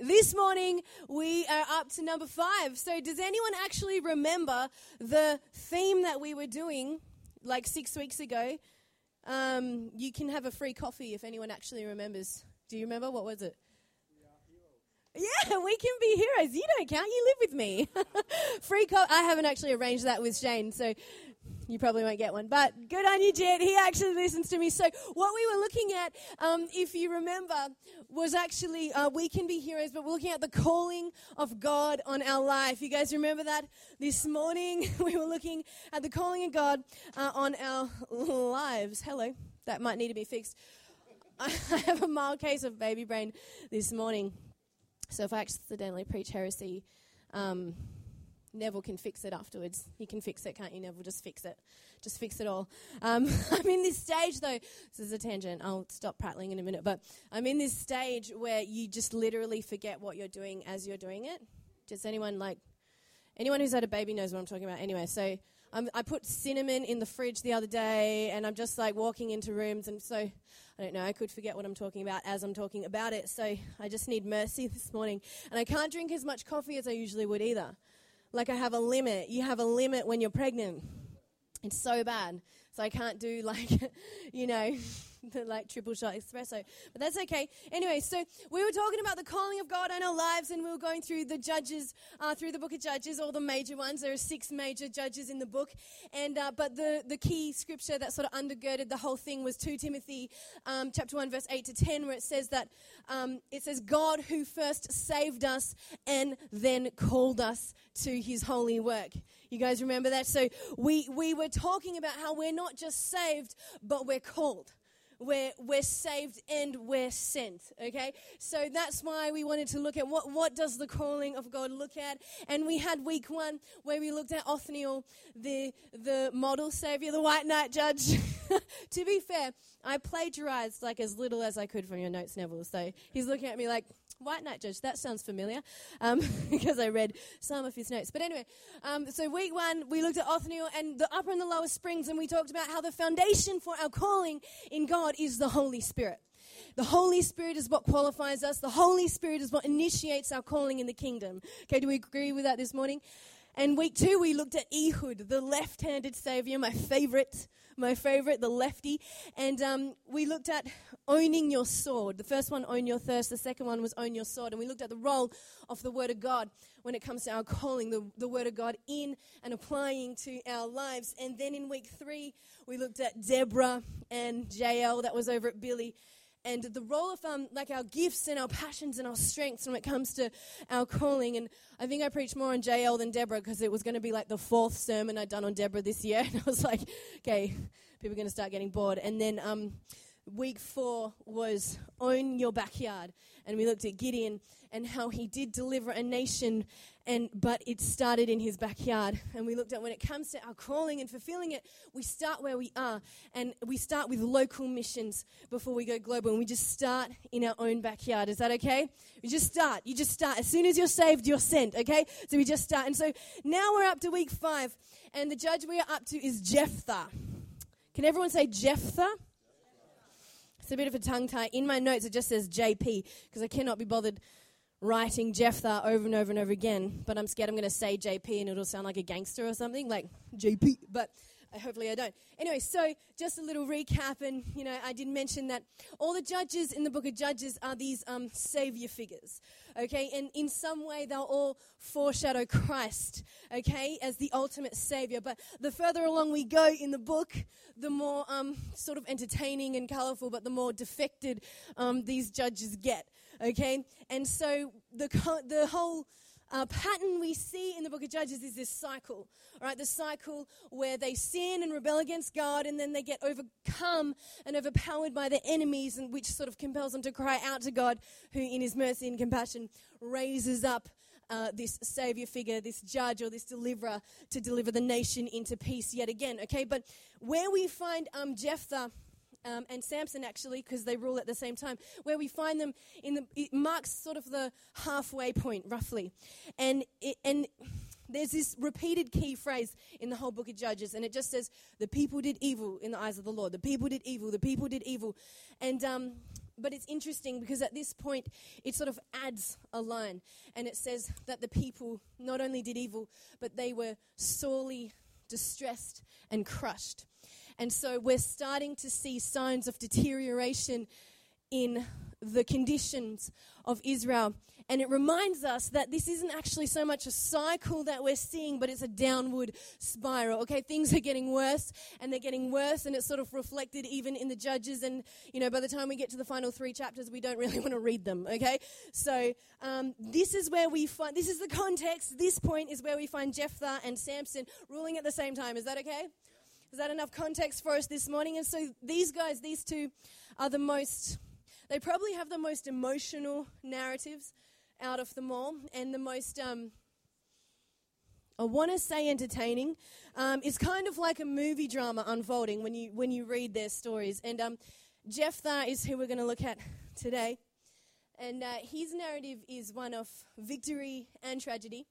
this morning we are up to number five. So does anyone actually remember the theme that we were doing like six weeks ago? Um, you can have a free coffee if anyone actually remembers. Do you remember? What was it? Yeah, we can be heroes. You don't count. You live with me. Free co- I haven't actually arranged that with Shane, so you probably won't get one. But good on you, Jet. He actually listens to me. So what we were looking at, um, if you remember, was actually uh, we can be heroes, but we're looking at the calling of God on our life. You guys remember that this morning? we were looking at the calling of God uh, on our lives. Hello, that might need to be fixed. I have a mild case of baby brain this morning. So if I accidentally preach heresy, um, Neville can fix it afterwards. You can fix it, can't you, Neville? Just fix it. Just fix it all. Um, I'm in this stage, though. This is a tangent. I'll stop prattling in a minute. But I'm in this stage where you just literally forget what you're doing as you're doing it. Does anyone like, anyone who's had a baby knows what I'm talking about. Anyway, so I put cinnamon in the fridge the other day, and I'm just like walking into rooms, and so I don't know, I could forget what I'm talking about as I'm talking about it. So I just need mercy this morning. And I can't drink as much coffee as I usually would either. Like I have a limit. You have a limit when you're pregnant. It's so bad. So I can't do like, you know, the like triple shot espresso. But that's okay. Anyway, so we were talking about the calling of God on our lives, and we were going through the judges, uh, through the book of Judges, all the major ones. There are six major judges in the book, and uh, but the the key scripture that sort of undergirded the whole thing was two Timothy, um, chapter one, verse eight to ten, where it says that um, it says God who first saved us and then called us to His holy work. You guys remember that? So we we were talking about how we're not just saved, but we're called we're, we're saved and we're sent okay? So that's why we wanted to look at what, what does the calling of god look at? And we had week one where we looked at othniel the, the model savior the white knight judge. To be fair i plagiarized like as little as i could from your notes neville so he's looking at me like White Knight Judge. That sounds familiar um, because I read some of his notes. But anyway, um, so week one, we looked at Othniel and the upper and the lower springs, and we talked about how the foundation for our calling in God is the Holy Spirit. The Holy Spirit is what qualifies us. The Holy Spirit is what initiates our calling in the kingdom. Okay, do we agree with that this morning? And week two, we looked at Ehud, the left handed savior, my favorite, my favorite, the lefty. And um, we looked at owning your sword. The first one, own your thirst. The second one was own your sword. And we looked at the role of the Word of God when it comes to our calling, the, the Word of God in and applying to our lives. And then in week three, we looked at Deborah and Jael, that was over at Billy and the role of um, like our gifts and our passions and our strengths when it comes to our calling. And I think I preached more on Jael than Deborah because it was going to be like the fourth sermon I'd done on Deborah this year. And I was like, okay, people are going to start getting bored. And then um, week four was own your backyard. And we looked at Gideon and how he did deliver a nation and but it started in his backyard. And we looked at when it comes to our calling and fulfilling it we start where we are and we start with local missions before we go global and we just start in our own backyard. Is that okay? We just start. You just start. As soon as you're saved you're sent okay? So we just start. And so now we're up to week five and the judge we are up to is jephthah. Can everyone say jephthah it's a bit of a tongue tie. In my notes, it just says JP because I cannot be bothered writing Jephthah over and over and over again. But I'm scared I'm going to say JP and it'll sound like a gangster or something, like JP. But hopefully I don't. Anyway, so just a little recap, and you know, I did mention that all the judges in the book of Judges are these um, savior figures, okay, and in some way they'll all foreshadow Christ, okay, as the ultimate savior. But the further along we go in the book, the more um, sort of entertaining and colorful, but the more defected um, these judges get, okay, and so the the whole uh, pattern we see in the book of Judges is this cycle, right? The cycle where they sin and rebel against God, and then they get overcome and overpowered by their enemies, and which sort of compels them to cry out to God, who, in His mercy and compassion, raises up uh, this savior figure, this judge or this deliverer to deliver the nation into peace yet again. Okay, but where we find um, Jephthah um, and Samson actually, because they rule at the same time, where we find them in the, it marks sort of the halfway point, roughly. And, it, and there's this repeated key phrase in the whole book of Judges, and it just says, The people did evil in the eyes of the Lord. The people did evil. The people did evil. And um, but it's interesting because at this point it sort of adds a line and it says that the people not only did evil, but they were sorely distressed and crushed. And so we're starting to see signs of deterioration in the conditions of Israel. And it reminds us that this isn't actually so much a cycle that we're seeing, but it's a downward spiral. Okay, things are getting worse and they're getting worse, and it's sort of reflected even in the judges. And, you know, by the time we get to the final three chapters, we don't really want to read them. Okay, so um, this is where we find, this is the context. This point is where we find Jephthah and Samson ruling at the same time. Is that okay? Is that enough context for us this morning? And so these guys, these two, are the most, they probably have the most emotional narratives out of them all and the most, um, I want to say entertaining. Um, it's kind of like a movie drama unfolding when you, when you read their stories. And um, Jephthah is who we're going to look at today. And uh, his narrative is one of victory and tragedy.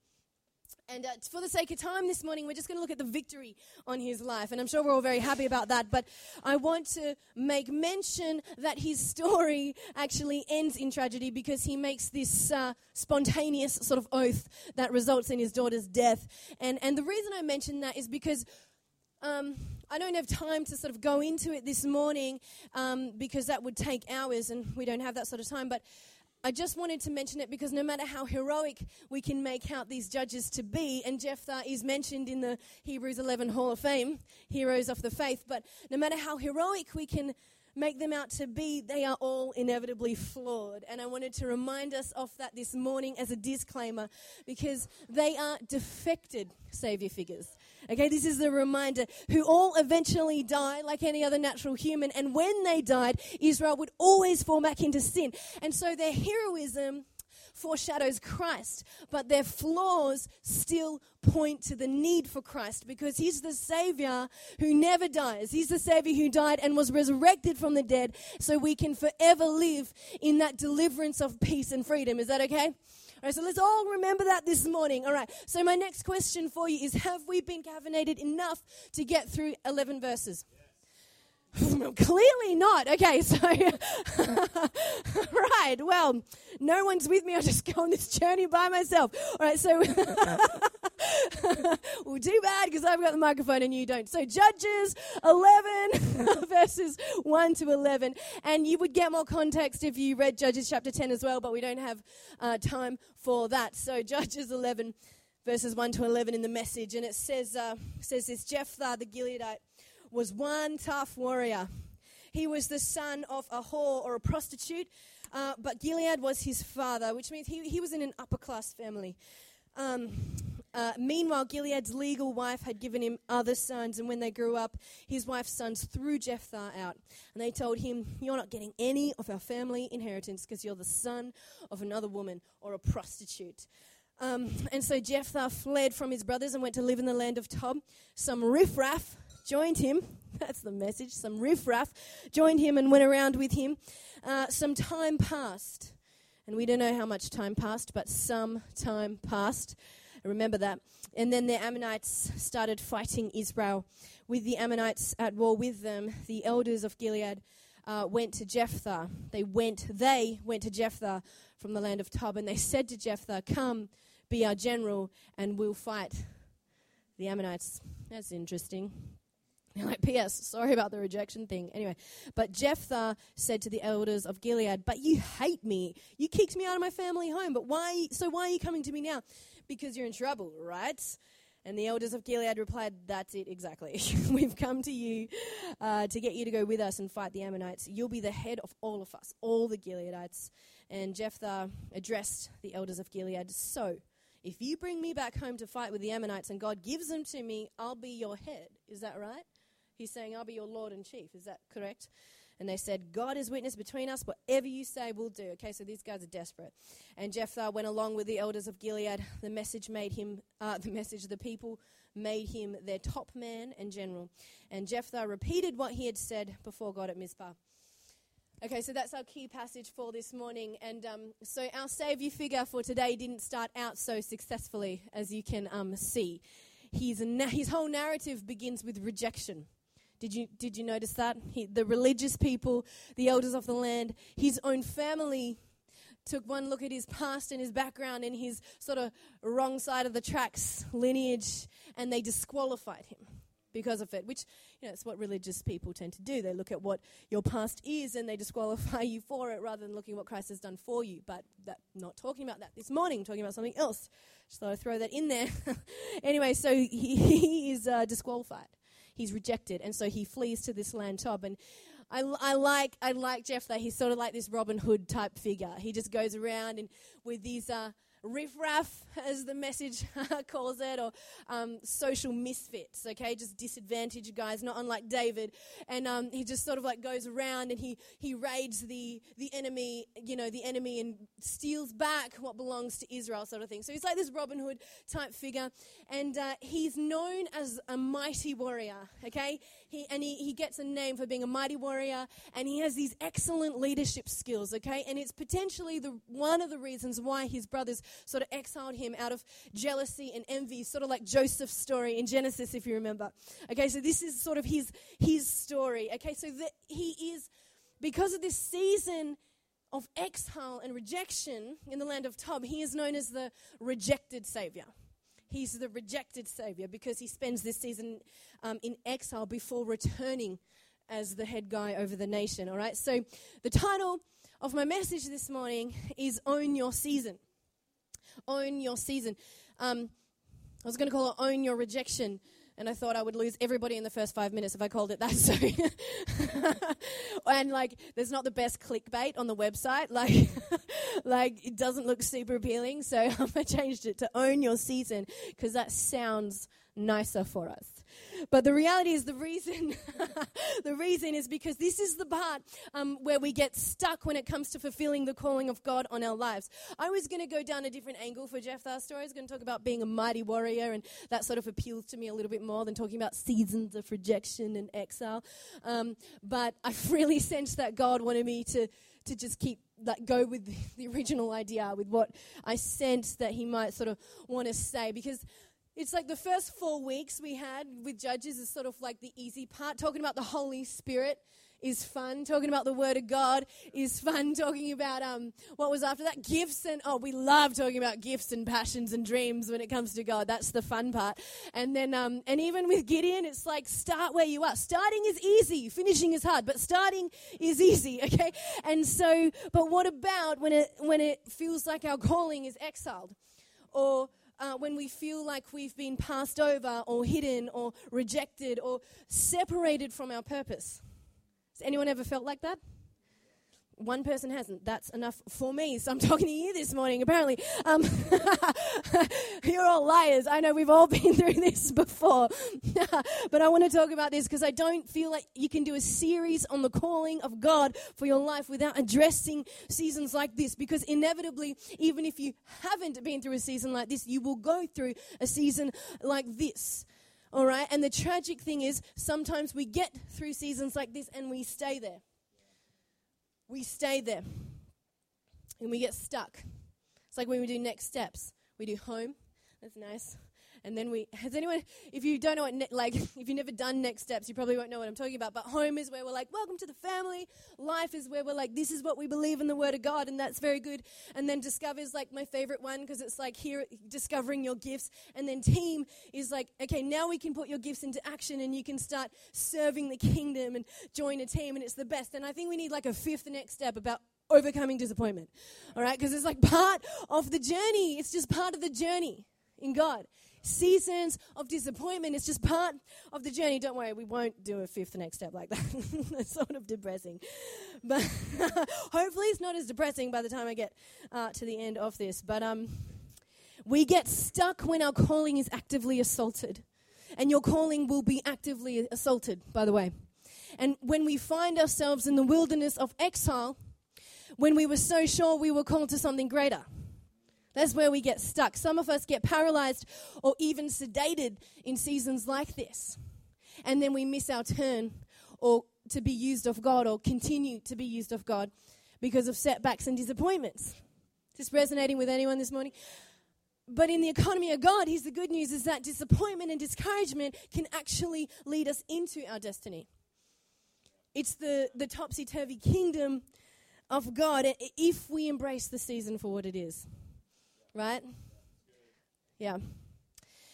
And uh, for the sake of time this morning, we're just going to look at the victory on his life. And I'm sure we're all very happy about that. But I want to make mention that his story actually ends in tragedy because he makes this uh, spontaneous sort of oath that results in his daughter's death. And, and the reason I mention that is because. Um, I don't have time to sort of go into it this morning um, because that would take hours and we don't have that sort of time. But I just wanted to mention it because no matter how heroic we can make out these judges to be, and Jephthah is mentioned in the Hebrews 11 Hall of Fame, heroes of the faith, but no matter how heroic we can make them out to be, they are all inevitably flawed. And I wanted to remind us of that this morning as a disclaimer because they are defected savior figures. Okay, this is the reminder who all eventually die like any other natural human. And when they died, Israel would always fall back into sin. And so their heroism foreshadows Christ, but their flaws still point to the need for Christ because He's the Savior who never dies. He's the Savior who died and was resurrected from the dead so we can forever live in that deliverance of peace and freedom. Is that okay? All right, so let's all remember that this morning. All right, so my next question for you is Have we been caffeinated enough to get through 11 verses? Clearly not. Okay, so, right, well, no one's with me. I'll just go on this journey by myself. All right, so, well, too bad because I've got the microphone and you don't. So, Judges 11, verses 1 to 11. And you would get more context if you read Judges chapter 10 as well, but we don't have uh, time for that. So, Judges 11, verses 1 to 11 in the message. And it says, uh, says this Jephthah the Gileadite was one tough warrior. He was the son of a whore or a prostitute, uh, but Gilead was his father, which means he, he was in an upper class family. Um, uh, meanwhile, Gilead's legal wife had given him other sons, and when they grew up, his wife's sons threw Jephthah out. And they told him, You're not getting any of our family inheritance because you're the son of another woman or a prostitute. Um, and so Jephthah fled from his brothers and went to live in the land of Tob. Some riffraff joined him. That's the message. Some riffraff joined him and went around with him. Uh, some time passed. And we don't know how much time passed, but some time passed. Remember that. And then the Ammonites started fighting Israel. With the Ammonites at war with them, the elders of Gilead uh, went to Jephthah. They went, they went to Jephthah from the land of Tob, and they said to Jephthah, Come, be our general, and we'll fight the Ammonites. That's interesting. They're Like, P.S., sorry about the rejection thing. Anyway, but Jephthah said to the elders of Gilead, But you hate me. You kicked me out of my family home. But why? So why are you coming to me now? Because you're in trouble, right? And the elders of Gilead replied, That's it, exactly. We've come to you uh, to get you to go with us and fight the Ammonites. You'll be the head of all of us, all the Gileadites. And Jephthah addressed the elders of Gilead So, if you bring me back home to fight with the Ammonites and God gives them to me, I'll be your head. Is that right? He's saying, I'll be your Lord and Chief. Is that correct? And they said, God is witness between us. Whatever you say, we'll do. Okay, so these guys are desperate. And Jephthah went along with the elders of Gilead. The message made him, uh, the message of the people made him their top man and general. And Jephthah repeated what he had said before God at Mizpah. Okay, so that's our key passage for this morning. And um, so our Savior figure for today didn't start out so successfully, as you can um, see. His, whole narrative begins with rejection Did you, did you notice that? He, the religious people, the elders of the land, his own family took one look at his past and his background and his sort of wrong side of the tracks lineage and they disqualified him because of it, which, you know, it's what religious people tend to do. They look at what your past is and they disqualify you for it rather than looking at what Christ has done for you. But that, not talking about that this morning, talking about something else. Just thought I'd throw that in there. anyway, so he, he is uh, disqualified. He's rejected. And so he flees to this land Tob. And I, I like I like Jephthah. He's sort of like this Robin Hood type figure. He just goes around and with these uh, riffraff, as the message calls it, or um, social misfits, okay, just disadvantaged guys, not unlike David. And um, he just sort of like goes around and he, he raids the, the enemy, you know, the enemy and steals back what belongs to Israel, sort of thing. So he's like this Robin Hood type figure. And uh, he's known as a mighty warrior, okay? He, and he, he gets a name for being a mighty warrior, and he has these excellent leadership skills, okay? And it's potentially the, one of the reasons why his brothers sort of exiled him out of jealousy and envy, sort of like Joseph's story in Genesis, if you remember. Okay, so this is sort of his, his story. Okay, so that he is, because of this season of exile and rejection in the land of Tob, he is known as the rejected Savior. He's the rejected Savior because he spends this season um, in exile before returning as the head guy over the nation. All right, so the title of my message this morning is Own Your Season. Own Your Season. Um, I was going to call it Own Your Rejection and I thought I would lose everybody in the first five minutes if I called it that. So, and like, there's not the best clickbait on the website. Like, like it doesn't look super appealing. So I changed it to own your season because that sounds nicer for us. But the reality is the reason, the reason is because this is the part um, where we get stuck when it comes to fulfilling the calling of God on our lives. I was going to go down a different angle for Jephthah's story. I was going to talk about being a mighty warrior, and that sort of appeals to me a little bit more than talking about seasons of rejection and exile. Um, but I really sensed that God wanted me to to just keep that go with the original idea, with what I sensed that He might sort of want to say, because it's like the first four weeks we had with Judges is sort of like the easy part. Talking about the Holy Spirit is fun. Talking about the Word of God is fun. Talking about um, what was after that? Gifts and, oh, we love talking about gifts and passions and dreams when it comes to God. That's the fun part. And then, um, and even with Gideon, it's like start where you are. Starting is easy, finishing is hard, but starting is easy, okay? And so, but what about when it, when it feels like our calling is exiled? Or, uh, when we feel like we've been passed over or hidden or rejected or separated from our purpose. Has anyone ever felt like that? One person hasn't. That's enough for me. So I'm talking to you this morning, apparently. Um, you're all liars. I know we've all been through this before. but I want to talk about this because I don't feel like you can do a series on the calling of God for your life without addressing seasons like this. Because inevitably, even if you haven't been through a season like this, you will go through a season like this. All right? And the tragic thing is, sometimes we get through seasons like this and we stay there we stay there and we get stuck. It's like when we do next steps. We do home. That's nice. And then we, has anyone, if you don't know what, ne- like, if you've never done next steps, you probably won't know what I'm talking about. But home is where we're like, welcome to the family. Life is where we're like, this is what we believe in the Word of God, and that's very good. And then discover is like my favorite one because it's like here, discovering your gifts. And then team is like, okay, now we can put your gifts into action and you can start serving the kingdom and join a team, and it's the best. And I think we need like a fifth next step about overcoming disappointment. All right? Because it's like part of the journey, it's just part of the journey in God seasons of disappointment. It's just part of the journey. Don't worry, we won't do a fifth next step like that. That's sort of depressing. But hopefully, it's not as depressing by the time I get uh, to the end of this. But um, we get stuck when our calling is actively assaulted. And your calling will be actively assaulted, by the way. And when we find ourselves in the wilderness of exile, when we were so sure we were called to something greater that's where we get stuck. Some of us get paralyzed or even sedated in seasons like this. And then we miss our turn or to be used of God or continue to be used of God because of setbacks and disappointments. Is this resonating with anyone this morning? but in the economy of God, here's the good news is that disappointment and discouragement can actually lead us into our destiny. It's the, the topsy turvy kingdom of God if we embrace the season for what it is. Right? Yeah.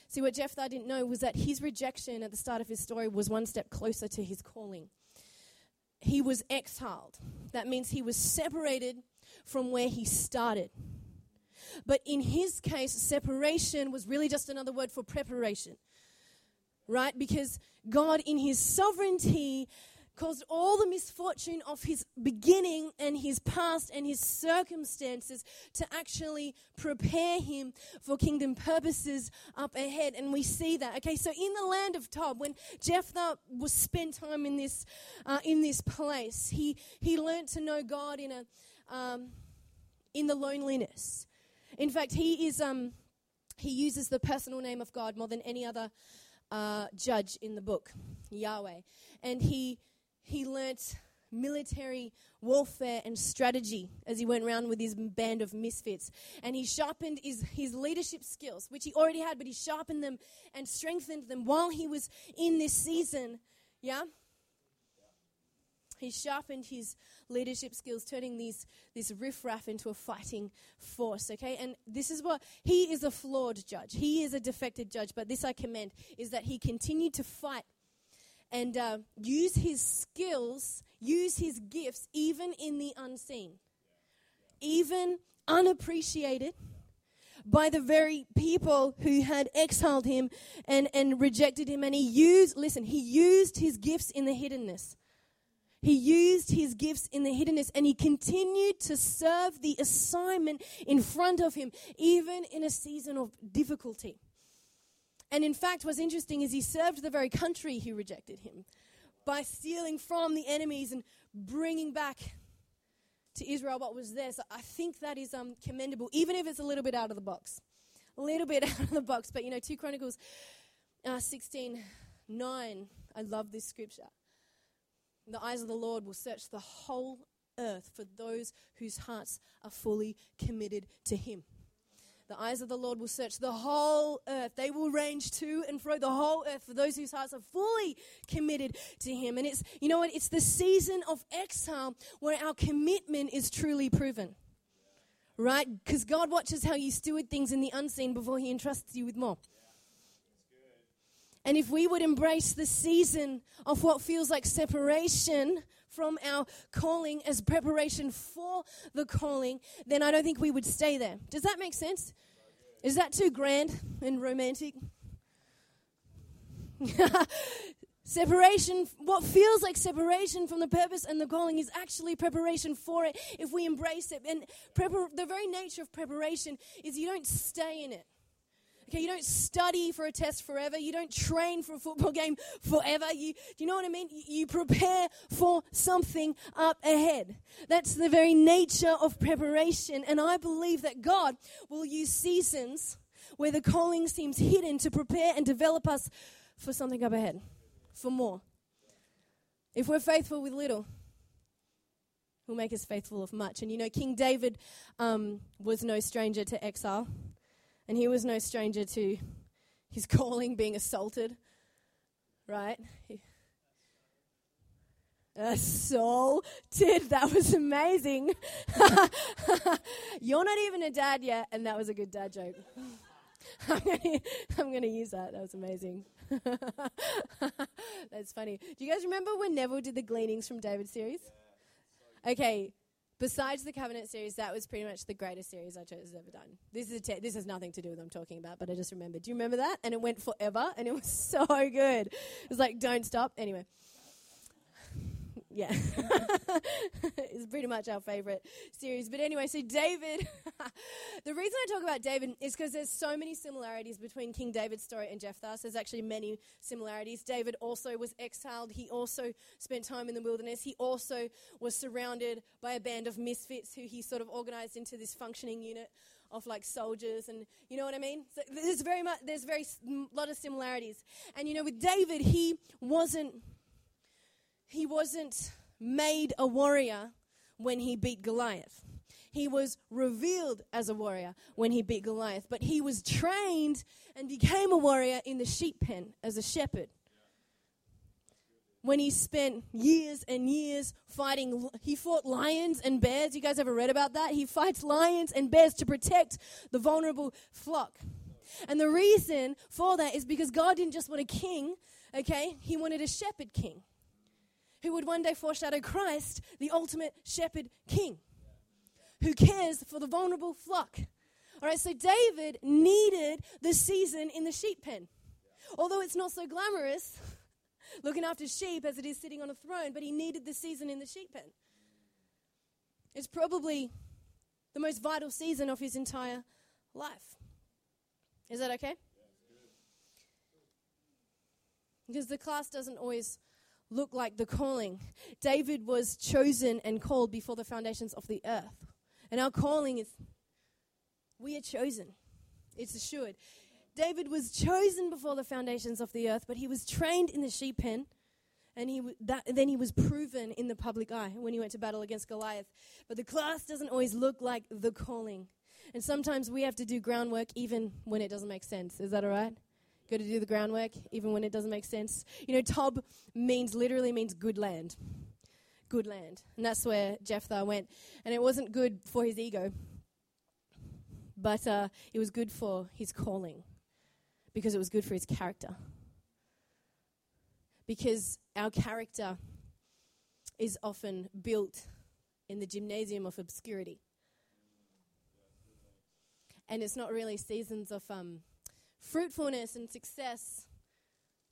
See, what Jephthah didn't know was that his rejection at the start of his story was one step closer to his calling. He was exiled. That means he was separated from where he started. But in his case, separation was really just another word for preparation. Right? Because God, in his sovereignty, caused all the misfortune of his beginning and his past and his circumstances to actually prepare him for kingdom purposes up ahead. And we see that. Okay, so in the land of Tob, when Jephthah was spent time in this uh, in this place, he he learned to know God in a um, in the loneliness. In fact, he is um, he uses the personal name of God more than any other uh, judge in the book, Yahweh, and he he learnt military warfare and strategy as he went around with his band of misfits. And he sharpened his, his leadership skills, which he already had, but he sharpened them and strengthened them while he was in this season. Yeah? He sharpened his leadership skills, turning these, this riffraff into a fighting force, okay? And this is what, he is a flawed judge. He is a defected judge, but this I commend, is that he continued to fight and uh, use his skills, use his gifts, even in the unseen, even unappreciated by the very people who had exiled him and, and rejected him. And he used, listen, he used his gifts in the hiddenness. He used his gifts in the hiddenness and he continued to serve the assignment in front of him, even in a season of difficulty. And in fact, what's interesting is he served the very country who rejected him by stealing from the enemies and bringing back to Israel what was there. So I think that is um, commendable, even if it's a little bit out of the box. A little bit out of the box. But you know, 2 Chronicles uh, 16 9, I love this scripture. The eyes of the Lord will search the whole earth for those whose hearts are fully committed to Him. The eyes of the Lord will search the whole earth. They will range to and fro the whole earth for those whose hearts are fully committed to Him. And it's, you know what? It's the season of exile where our commitment is truly proven. Right? Because God watches how you steward things in the unseen before He entrusts you with more. And if we would embrace the season of what feels like separation from our calling as preparation for the calling, then I don't think we would stay there. Does that make sense? Is that too grand and romantic? separation, what feels like separation from the purpose and the calling is actually preparation for it if we embrace it. And prepar- the very nature of preparation is you don't stay in it. Okay, you don't study for a test forever. You don't train for a football game forever. You, do you know what I mean? You prepare for something up ahead. That's the very nature of preparation. And I believe that God will use seasons where the calling seems hidden to prepare and develop us for something up ahead, for more. If we're faithful with little, He'll make us faithful of much. And you know, King David um, was no stranger to exile. And he was no stranger to his calling being assaulted, right? Assaulted. That was amazing. You're not even a dad yet, and that was a good dad joke. I'm going to use that. That was amazing. That's funny. Do you guys remember when Neville did the Gleanings from David series? Okay, Besides the Covenant series, that was pretty much the greatest series church has ever done. This is te- this has nothing to do with what I'm talking about, but I just remembered. Do you remember that? And it went forever, and it was so good. It was like, don't stop. Anyway, yeah, it's pretty much our favorite series. But anyway, so David, the reason I talk about David is because there's so many similarities between King David's story and Jephthah's. There's actually many similarities. David also was exiled. He also spent time in the wilderness. He also was surrounded by a band of misfits who he sort of organized into this functioning unit of like soldiers and you know what I mean? So there's very much there's very lot of similarities. And you know with David he wasn't he wasn't made a warrior when he beat Goliath. He was revealed as a warrior when he beat Goliath, but he was trained and became a warrior in the sheep pen as a shepherd. When he spent years and years fighting, he fought lions and bears. You guys ever read about that? He fights lions and bears to protect the vulnerable flock. And the reason for that is because God didn't just want a king, okay? He wanted a shepherd king who would one day foreshadow Christ, the ultimate shepherd king, who cares for the vulnerable flock. All right, so David needed the season in the sheep pen. Although it's not so glamorous looking after sheep as it is sitting on a throne, but he needed the season in the sheep pen. It's probably the most vital season of his entire life. Is that okay? Because the class doesn't always look like the calling. David was chosen and called before the foundations of the earth. And our calling is we are chosen. It's assured. David was chosen before the foundations of the earth, but he was trained in the sheep pen. And he that, then he was proven in the public eye when he went to battle against Goliath. But the class doesn't always look like the calling. And sometimes we have to do groundwork even when it doesn't make sense. Is that all right? Got to do the groundwork even when it doesn't make sense. You know, Tob means literally means good land. Good land. And that's where Jephthah went. And it wasn't good for his ego, but uh, it was good for his calling because it was good for his character. Because our character is often built in the gymnasium of obscurity and it's not really seasons of um, fruitfulness and success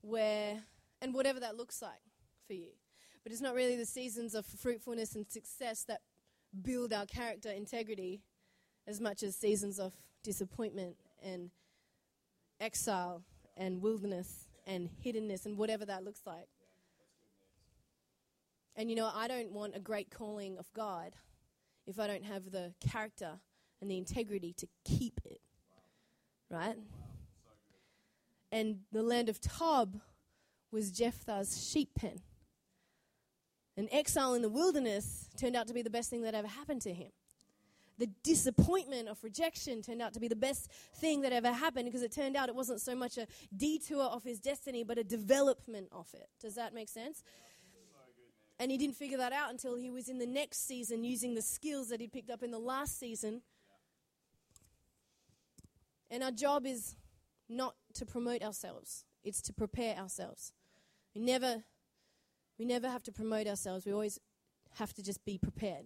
where and whatever that looks like for you but it's not really the seasons of fruitfulness and success that build our character integrity as much as seasons of disappointment and exile and wilderness and hiddenness and whatever that looks like and you know i don't want a great calling of god if i don't have the character and the integrity to keep it. Right? And the land of Tob was Jephthah's sheep pen. An exile in the wilderness turned out to be the best thing that ever happened to him. The disappointment of rejection turned out to be the best thing that ever happened because it turned out it wasn't so much a detour of his destiny, but a development of it. Does that make sense? And he didn't figure that out until he was in the next season using the skills that he picked up in the last season and our job is not to promote ourselves, it's to prepare ourselves. We never, we never have to promote ourselves. We always have to just be prepared.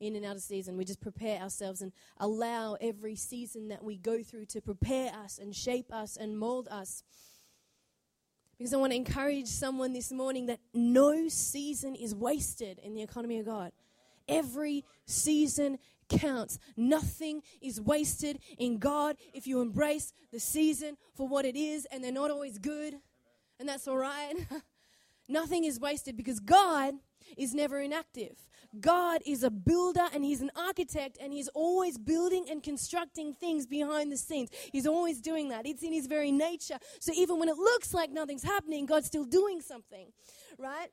In and out of season, we just prepare ourselves and allow every season that we go through to prepare us and shape us and mold us. Because I want to encourage someone this morning that no season is wasted in the economy of God. Every season counts. Nothing is wasted in God if you embrace the season for what it is, and they're not always good, and that's all right. Nothing is wasted because God is never inactive. God is a builder and He's an architect and He's always building and constructing things behind the scenes. He's always doing that. It's in His very nature. So even when it looks like nothing's happening, God's still doing something, right?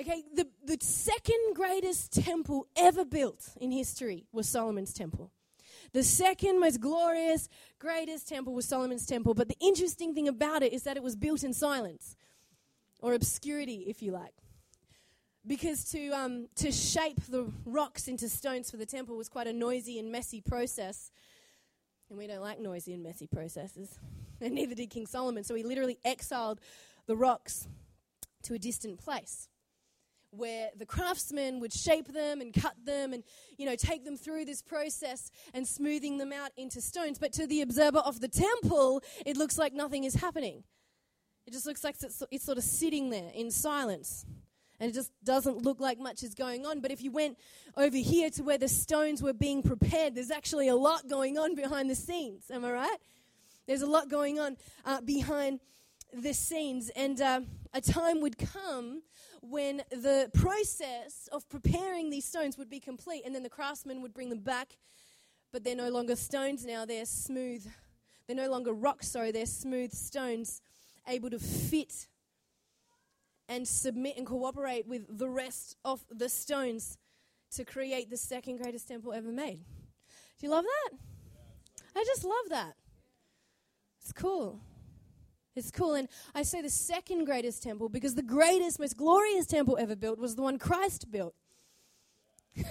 Okay, the, the second greatest temple ever built in history was Solomon's temple. The second most glorious, greatest temple was Solomon's temple. But the interesting thing about it is that it was built in silence or obscurity, if you like. Because to, um, to shape the rocks into stones for the temple was quite a noisy and messy process. And we don't like noisy and messy processes. And neither did King Solomon. So he literally exiled the rocks to a distant place where the craftsmen would shape them and cut them and you know take them through this process and smoothing them out into stones. But to the observer of the temple it looks like nothing is happening. It just looks like it's, it's sort of sitting there in silence. And it just doesn't look like much is going on. But if you went over here to where the stones were being prepared there's actually a lot going on behind the scenes. Am i right? There's a lot going on uh, behind the scenes. And uh, a time would come when the process of preparing these stones would be complete, and then the craftsmen would bring them back, but they're no longer stones now, they're smooth. They're no longer rocks, so they're smooth stones able to fit and submit and cooperate with the rest of the stones to create the second greatest temple ever made. Do you love that? I just love that. It's cool. It's cool. And I say the second greatest temple because the greatest, most glorious temple ever built was the one Christ built.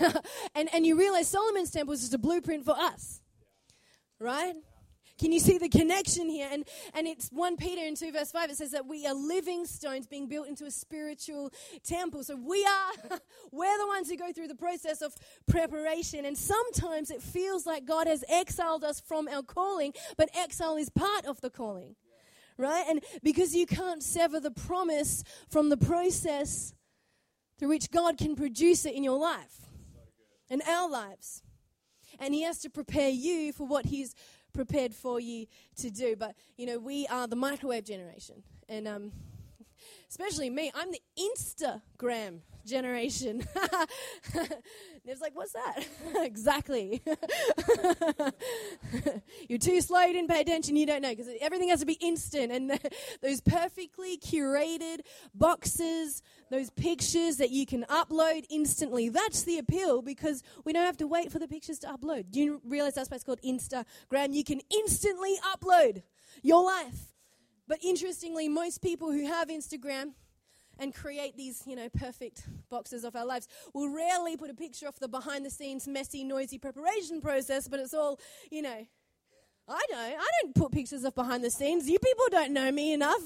and, and you realize Solomon's temple is just a blueprint for us. Right? Can you see the connection here? And, and it's 1 Peter in 2 verse 5. It says that we are living stones being built into a spiritual temple. So we are, we're the ones who go through the process of preparation. And sometimes it feels like God has exiled us from our calling, but exile is part of the calling. Right? And because you can't sever the promise from the process through which God can produce it in your life and our lives. And He has to prepare you for what He's prepared for you to do. But, you know, we are the microwave generation. And um, especially me, I'm the Instagram generation. It's like, what's that? exactly. You're too slow, you didn't pay attention, you don't know, because everything has to be instant. And those perfectly curated boxes, those pictures that you can upload instantly, that's the appeal because we don't have to wait for the pictures to upload. Do you realize that's why it's called Instagram? You can instantly upload your life. But interestingly, most people who have Instagram, and create these, you know, perfect boxes of our lives. We'll rarely put a picture of the behind the scenes, messy, noisy preparation process, but it's all, you know, I don't. I don't put pictures of behind the scenes. You people don't know me enough.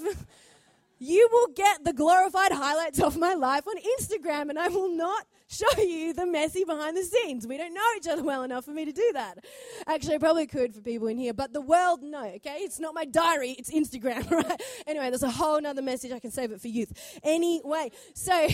you will get the glorified highlights of my life on Instagram, and I will not show you the messy behind the scenes. We don't know each other well enough for me to do that. Actually, I probably could for people in here, but the world, no, okay? It's not my diary, it's Instagram, right? Anyway, there's a whole nother message. I can save it for youth. Anyway, so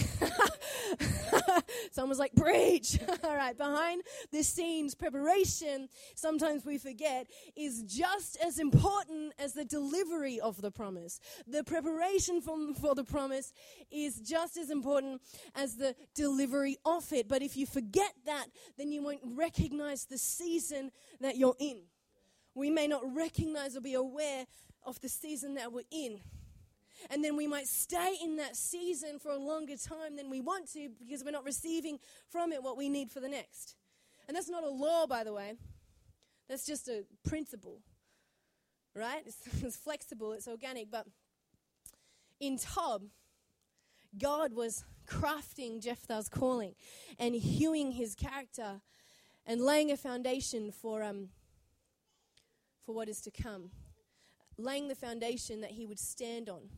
someone's like, preach. All right, behind the scenes preparation, sometimes we forget, is just as important as the delivery of the promise. The preparation for, for the promise is just as important as the delivery of it. But if you forget that, then you won't recognize the season that you're in. We may not recognize or be aware of the season that we're in. And then we might stay in that season for a longer time than we want to because we're not receiving from it what we need for the next. And that's not a law, by the way, that's just a principle, right? It's, it's flexible, it's organic. But in Tob, God was crafting Jephthah's calling and hewing his character and laying a foundation for, um, for what is to come. Laying the foundation that he would stand on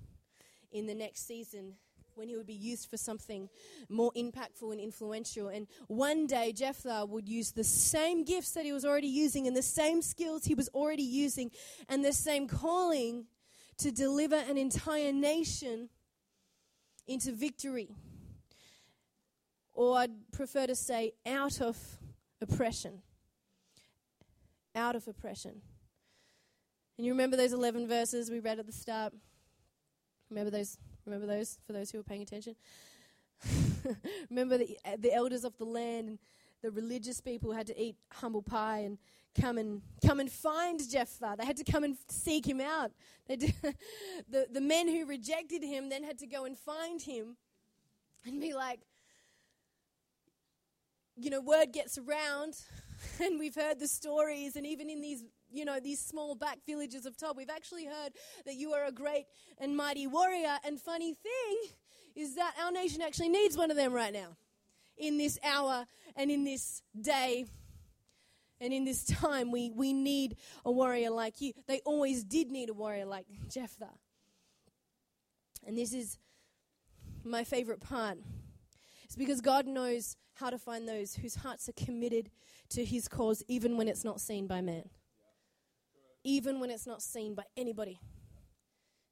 in the next season when he would be used for something more impactful and influential. And one day, Jephthah would use the same gifts that he was already using and the same skills he was already using and the same calling to deliver an entire nation into victory or I'd prefer to say out of oppression. Out of oppression. And you remember those 11 verses we read at the start? Remember those? Remember those for those who are paying attention? remember the, the elders of the land and the religious people had to eat humble pie and come and come and find Jephthah. They had to come and seek him out. They did, the the men who rejected him then had to go and find him and be like, you know, word gets around, and we've heard the stories, and even in these, you know, these small back villages of Tob, we've actually heard that you are a great and mighty warrior. And funny thing is that our nation actually needs one of them right now, in this hour and in this day. And in this time, we, we need a warrior like you. They always did need a warrior like Jephthah. And this is my favorite part. It's because God knows how to find those whose hearts are committed to his cause, even when it's not seen by man, even when it's not seen by anybody.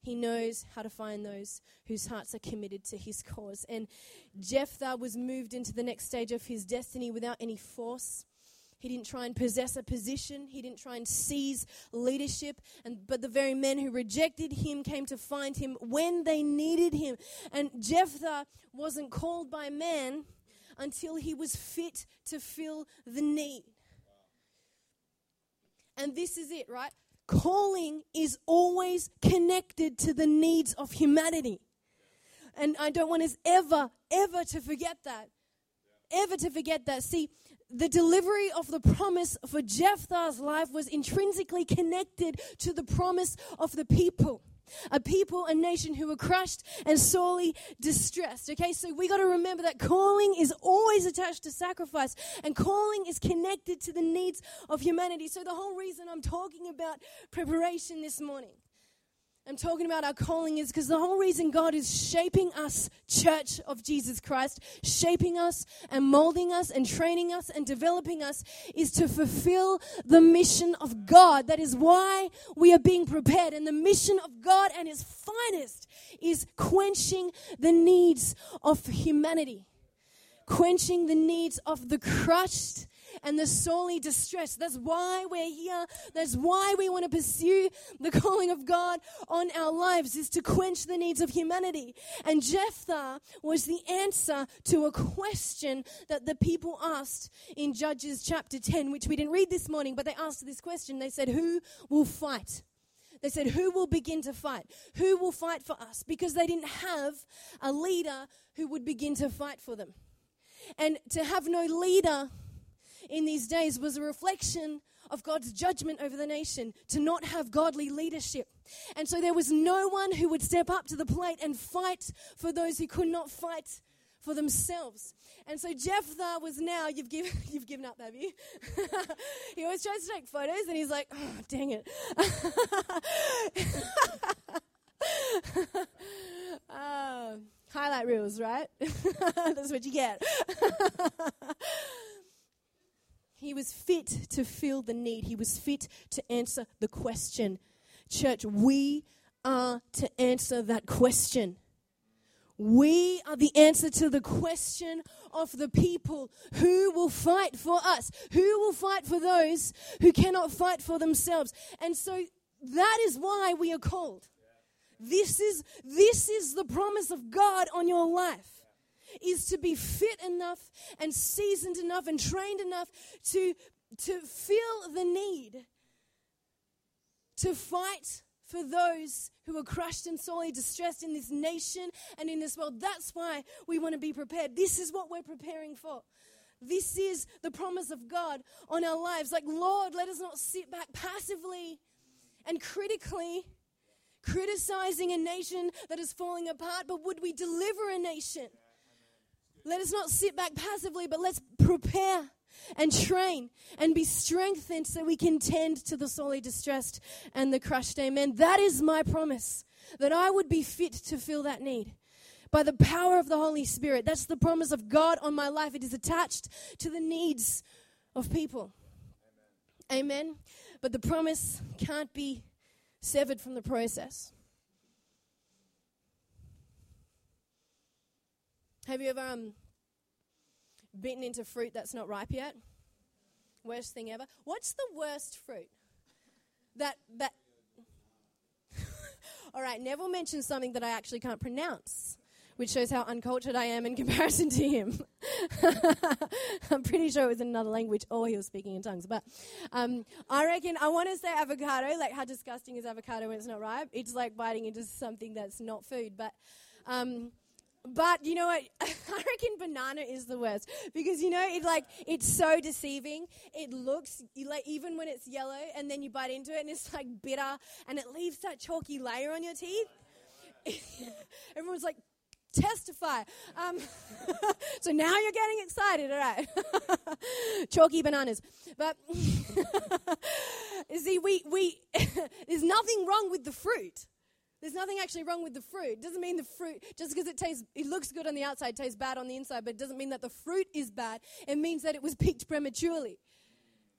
He knows how to find those whose hearts are committed to his cause. And Jephthah was moved into the next stage of his destiny without any force. He didn't try and possess a position. He didn't try and seize leadership. And, but the very men who rejected him came to find him when they needed him. And Jephthah wasn't called by man until he was fit to fill the need. And this is it, right? Calling is always connected to the needs of humanity. And I don't want us ever, ever to forget that. ever to forget that. See, the delivery of the promise for Jephthah's life was intrinsically connected to the promise of the people. A people, a nation who were crushed and sorely distressed. Okay, so we got to remember that calling is always attached to sacrifice, and calling is connected to the needs of humanity. So, the whole reason I'm talking about preparation this morning I'm talking about our calling is because the whole reason God is shaping us, church of Jesus Christ, shaping us and molding us and training us and developing us is to fulfill the mission of God. That is why we are being prepared. And the mission of God and His finest is quenching the needs of humanity, quenching the needs of the crushed and the sorely distressed. That's why we're here. That's why we want to pursue the calling of God on our lives is to quench the needs of humanity. And Jephthah was the answer to a question that the people asked in Judges chapter 10, which we didn't read this morning, but they asked this question. They said, Who will fight? They said, Who will begin to fight? Who will fight for us? Because they didn't have a leader who would begin to fight for them. And to have no leader in these days was a reflection of God's judgment over the nation to not have godly leadership. And so there was no one who would step up to the plate and fight for those who could not fight for themselves. And so Jephthah was now, you've given, you've given up, have you? he always tries to take photos and he's like, oh, dang it. uh, highlight reels, right? That's what you get. He was fit to fill the need. He was fit to answer the question. Church, we are to answer that question. We are the answer to the question of the people who will fight for us, who will fight for those who cannot fight for themselves. And so that is why we are called. This is, this is the promise of God on your life is to be fit enough and seasoned enough and trained enough to, to feel the need to fight for those who are crushed and sorely distressed in this nation and in this world. That's why we want to be prepared. This is what we're preparing for. This is the promise of God on our lives. Like, Lord, let us not sit back passively and critically criticizing a nation that is falling apart, but would we deliver a nation? Let us not sit back passively, but let's prepare and train and be strengthened so we can tend to the sorely distressed and the crushed. Amen. That is my promise that I would be fit to fill that need by the power of the Holy Spirit. That's the promise of God on my life. It is attached to the needs of people. Amen. Amen. But the promise can't be severed from the process. Have you ever um, bitten into fruit that's not ripe yet? Worst thing ever. What's the worst fruit? That that. All right, Neville mentioned something that I actually can't pronounce, which shows how uncultured I am in comparison to him. I'm pretty sure it was in another language or he was speaking in tongues. But um, I reckon I want to say avocado, like how disgusting is avocado when it's not ripe? It's like biting into something that's not food. But um, but you know what? I reckon banana is the worst because you know it like it's so deceiving. It looks like even when it's yellow and then you bite into it and it's like bitter and it leaves that chalky layer on your teeth. Everyone's like, testify. Um, so now you're getting excited, all right? Chalky bananas, but see, we we there's nothing wrong with the fruit. There's nothing actually wrong with the fruit. It doesn't mean the fruit, just because it tastes, it looks good on the outside, tastes bad on the inside, but it doesn't mean that the fruit is bad. It means that it was picked prematurely.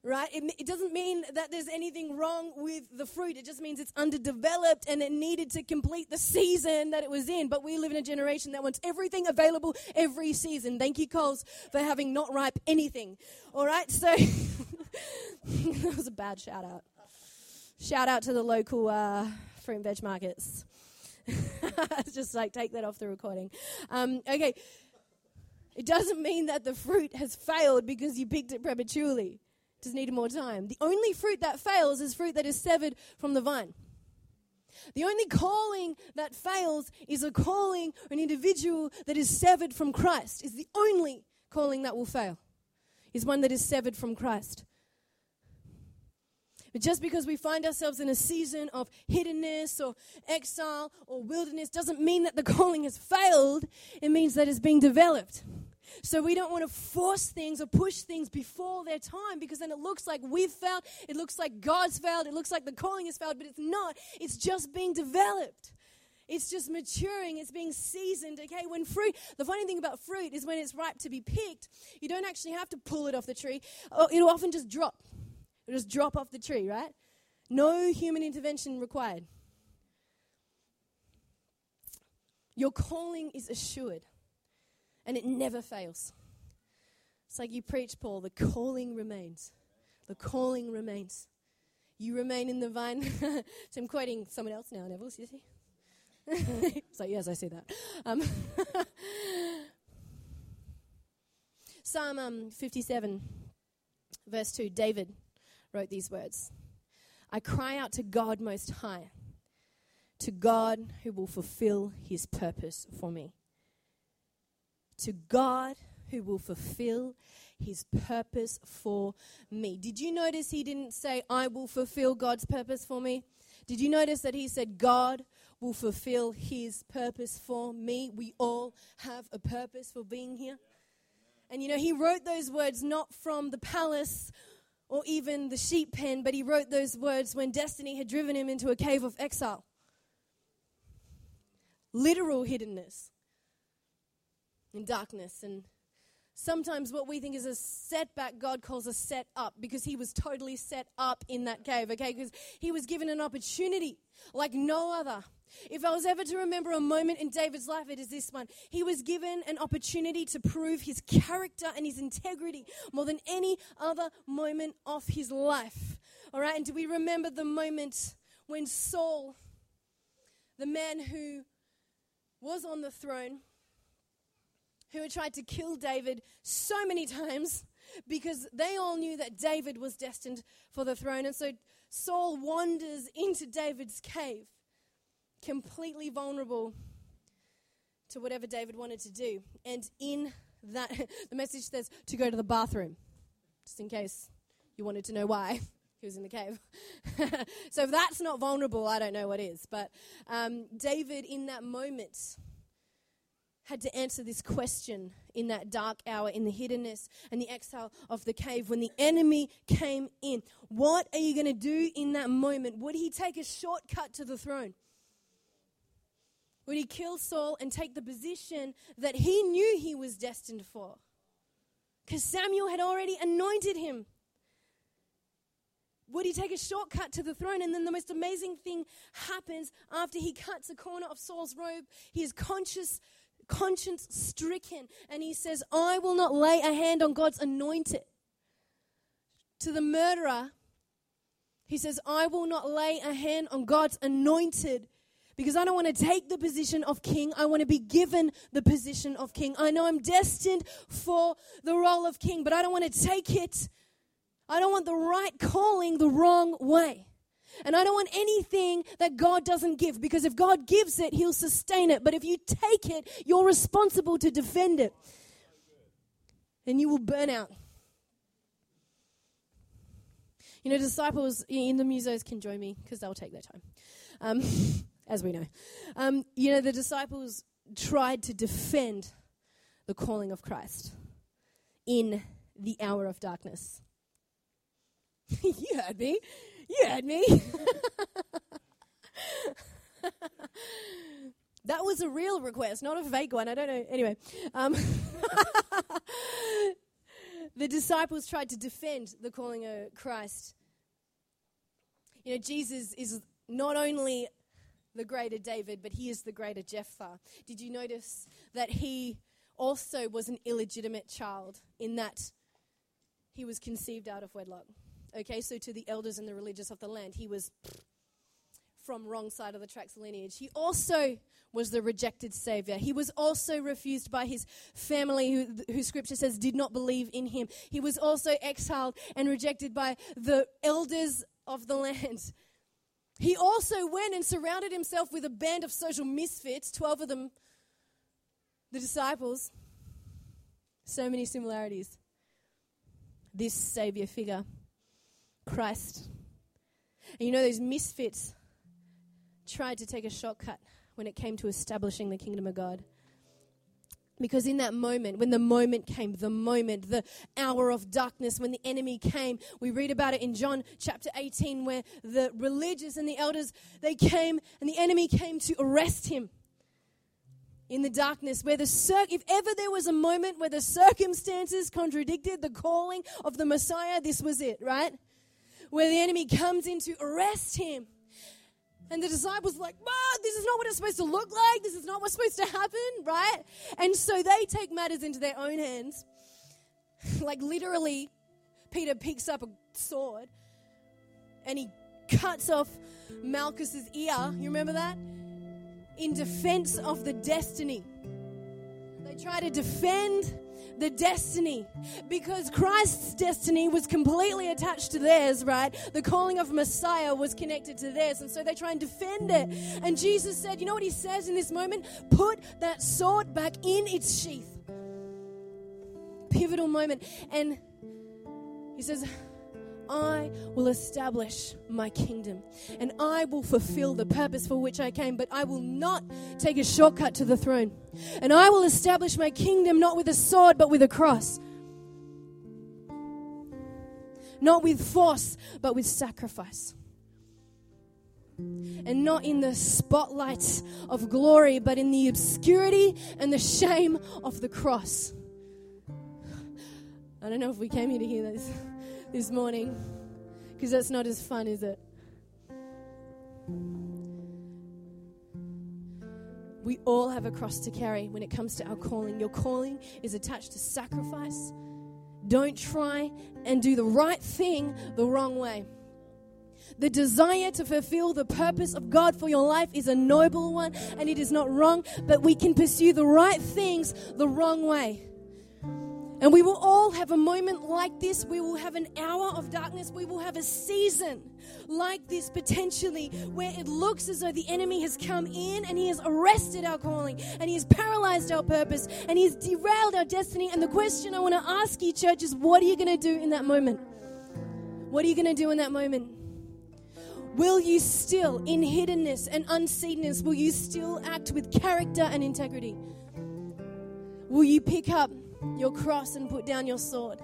Right? It, it doesn't mean that there's anything wrong with the fruit. It just means it's underdeveloped and it needed to complete the season that it was in. But we live in a generation that wants everything available every season. Thank you, Coles, for having not ripe anything. All right? So that was a bad shout out. Shout out to the local uh, fruit and veg markets. Just like take that off the recording. Um, okay. It doesn't mean that the fruit has failed because you picked it prematurely. It just needed more time. The only fruit that fails is fruit that is severed from the vine. The only calling that fails is a calling an individual that is severed from Christ, is the only calling that will fail, is one that is severed from Christ. But just because we find ourselves in a season of hiddenness or exile or wilderness doesn't mean that the calling has failed. It means that it's being developed. So we don't want to force things or push things before their time because then it looks like we've failed. It looks like God's failed. It looks like the calling has failed, but it's not. It's just being developed. It's just maturing. It's being seasoned. Okay, when fruit, the funny thing about fruit is when it's ripe to be picked, you don't actually have to pull it off the tree. Oh, it'll often just drop. It'll just drop off the tree, right? No human intervention required. Your calling is assured and it never fails. It's like you preach, Paul, the calling remains. The calling remains. You remain in the vine. so I'm quoting someone else now, Neville, you see? it's like, yes, I see that. Um, Psalm um, 57, verse 2, David wrote these words I cry out to God Most High, to God who will fulfill his purpose for me. To God who will fulfill his purpose for me. Did you notice he didn't say, I will fulfill God's purpose for me? Did you notice that he said, God will fulfill his purpose for me? We all have a purpose for being here. And you know, he wrote those words not from the palace or even the sheep pen, but he wrote those words when destiny had driven him into a cave of exile. Literal hiddenness in darkness. And sometimes what we think is a setback, God calls a set up because he was totally set up in that cave, okay? Because he was given an opportunity like no other. If I was ever to remember a moment in David's life, it is this one. He was given an opportunity to prove his character and his integrity more than any other moment of his life. All right, and do we remember the moment when Saul, the man who was on the throne, who had tried to kill David so many times because they all knew that David was destined for the throne. And so Saul wanders into David's cave completely vulnerable to whatever David wanted to do. And in that, the message says to go to the bathroom, just in case you wanted to know why he was in the cave. so if that's not vulnerable, I don't know what is. But um, David, in that moment, had to answer this question in that dark hour, in the hiddenness and the exile of the cave, when the enemy came in. What are you going to do in that moment? Would he take a shortcut to the throne? Would he kill Saul and take the position that he knew he was destined for? Because Samuel had already anointed him. Would he take a shortcut to the throne? And then the most amazing thing happens after he cuts a corner of Saul's robe. He is conscious, conscience stricken, and he says, I will not lay a hand on God's anointed. To the murderer, he says, I will not lay a hand on God's anointed because I don't want to take the position of king. I want to be given the position of king. I know I'm destined for the role of king, but I don't want to take it. I don't want the right calling the wrong way. And I don't want anything that God doesn't give because if God gives it, He'll sustain it. But if you take it, you're responsible to defend it. And you will burn out. You know, disciples in the musos can join me because they'll take their time. Um, as we know. Um, you know, the disciples tried to defend the calling of Christ in the hour of darkness. you heard me. You had me. that was a real request, not a fake one. I don't know. Anyway, um, the disciples tried to defend the calling of Christ. You know, Jesus is not only the greater David, but he is the greater Jephthah. Did you notice that he also was an illegitimate child in that he was conceived out of wedlock? Okay, so to the elders and the religious of the land, he was from wrong side of the tracks lineage. He also was the rejected savior. He was also refused by his family, who, who scripture says did not believe in him. He was also exiled and rejected by the elders of the land. He also went and surrounded himself with a band of social misfits, 12 of them, the disciples. So many similarities. This Savior figure, Christ. And you know, those misfits tried to take a shortcut when it came to establishing the kingdom of God. Because in that moment, when the moment came, the moment, the hour of darkness, when the enemy came, we read about it in John chapter 18, where the religious and the elders, they came and the enemy came to arrest him in the darkness where the cir- if ever there was a moment where the circumstances contradicted the calling of the messiah this was it right where the enemy comes in to arrest him and the disciples like, "Wow, this is not what it's supposed to look like. This is not what's supposed to happen, right? And so they take matters into their own hands. like literally, Peter picks up a sword and he cuts off Malchus's ear. You remember that? In defense of the destiny. They try to defend the destiny because Christ's destiny was completely attached to theirs, right? The calling of Messiah was connected to theirs, and so they try and defend it. And Jesus said, You know what he says in this moment? Put that sword back in its sheath. Pivotal moment. And he says, I will establish my kingdom and I will fulfill the purpose for which I came, but I will not take a shortcut to the throne. And I will establish my kingdom not with a sword, but with a cross. Not with force, but with sacrifice. And not in the spotlight of glory, but in the obscurity and the shame of the cross. I don't know if we came here to hear this this morning because that's not as fun, is it? We all have a cross to carry when it comes to our calling. Your calling is attached to sacrifice. Don't try and do the right thing the wrong way. The desire to fulfill the purpose of God for your life is a noble one and it is not wrong, but we can pursue the right things the wrong way. And we will all have a moment like this. We will have an hour of darkness. We will have a season like this potentially where it looks as though the enemy has come in and he has arrested our calling and he has paralyzed our purpose and he has derailed our destiny. And the question I want to ask you, church, is what are you going to do in that moment? What are you going to do in that moment? Will you still, in hiddenness and unseenness, will you still act with character and integrity? Will you pick up your cross and put down your sword?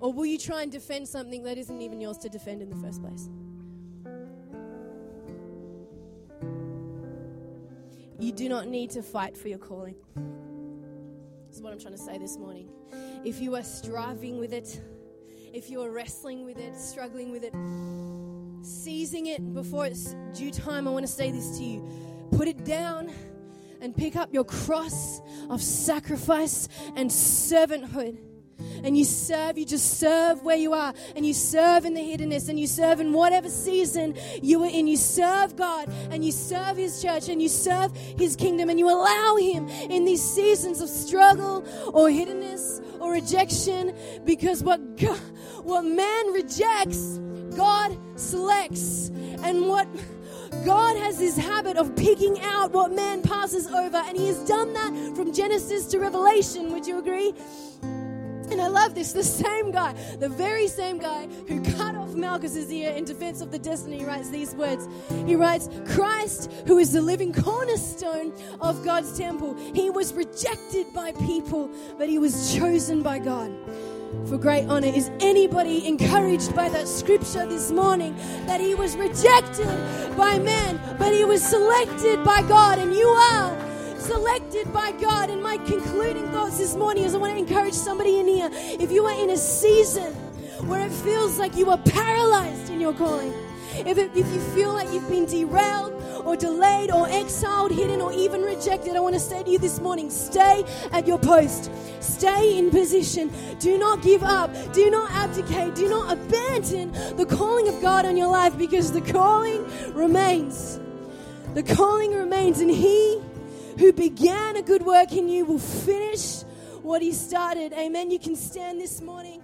Or will you try and defend something that isn't even yours to defend in the first place? You do not need to fight for your calling. This is what I'm trying to say this morning. If you are striving with it, if you are wrestling with it, struggling with it, seizing it before it's due time, I want to say this to you. Put it down and pick up your cross of sacrifice and servanthood. And you serve, you just serve where you are, and you serve in the hiddenness, and you serve in whatever season you are in. You serve God, and you serve His church, and you serve His kingdom, and you allow Him in these seasons of struggle or hiddenness or rejection, because what God, what man rejects, God selects, and what God has this habit of picking out what man passes over, and He has done that from Genesis to Revelation. Would you agree? And I love this. The same guy, the very same guy who cut off Malchus's ear in defense of the destiny, writes these words. He writes, Christ, who is the living cornerstone of God's temple, he was rejected by people, but he was chosen by God for great honor. Is anybody encouraged by that scripture this morning that he was rejected by men, but he was selected by God, and you are selected by God? And my concluding thoughts this morning is I want to encourage somebody in here. If you are in a season where it feels like you are paralyzed in your calling, if, it, if you feel like you've been derailed or delayed or exiled, hidden, or even rejected, I want to say to you this morning stay at your post. Stay in position. Do not give up. Do not abdicate. Do not abandon the calling of God on your life because the calling remains. The calling remains, and He who began a good work in you will finish what He started. Amen. You can stand this morning.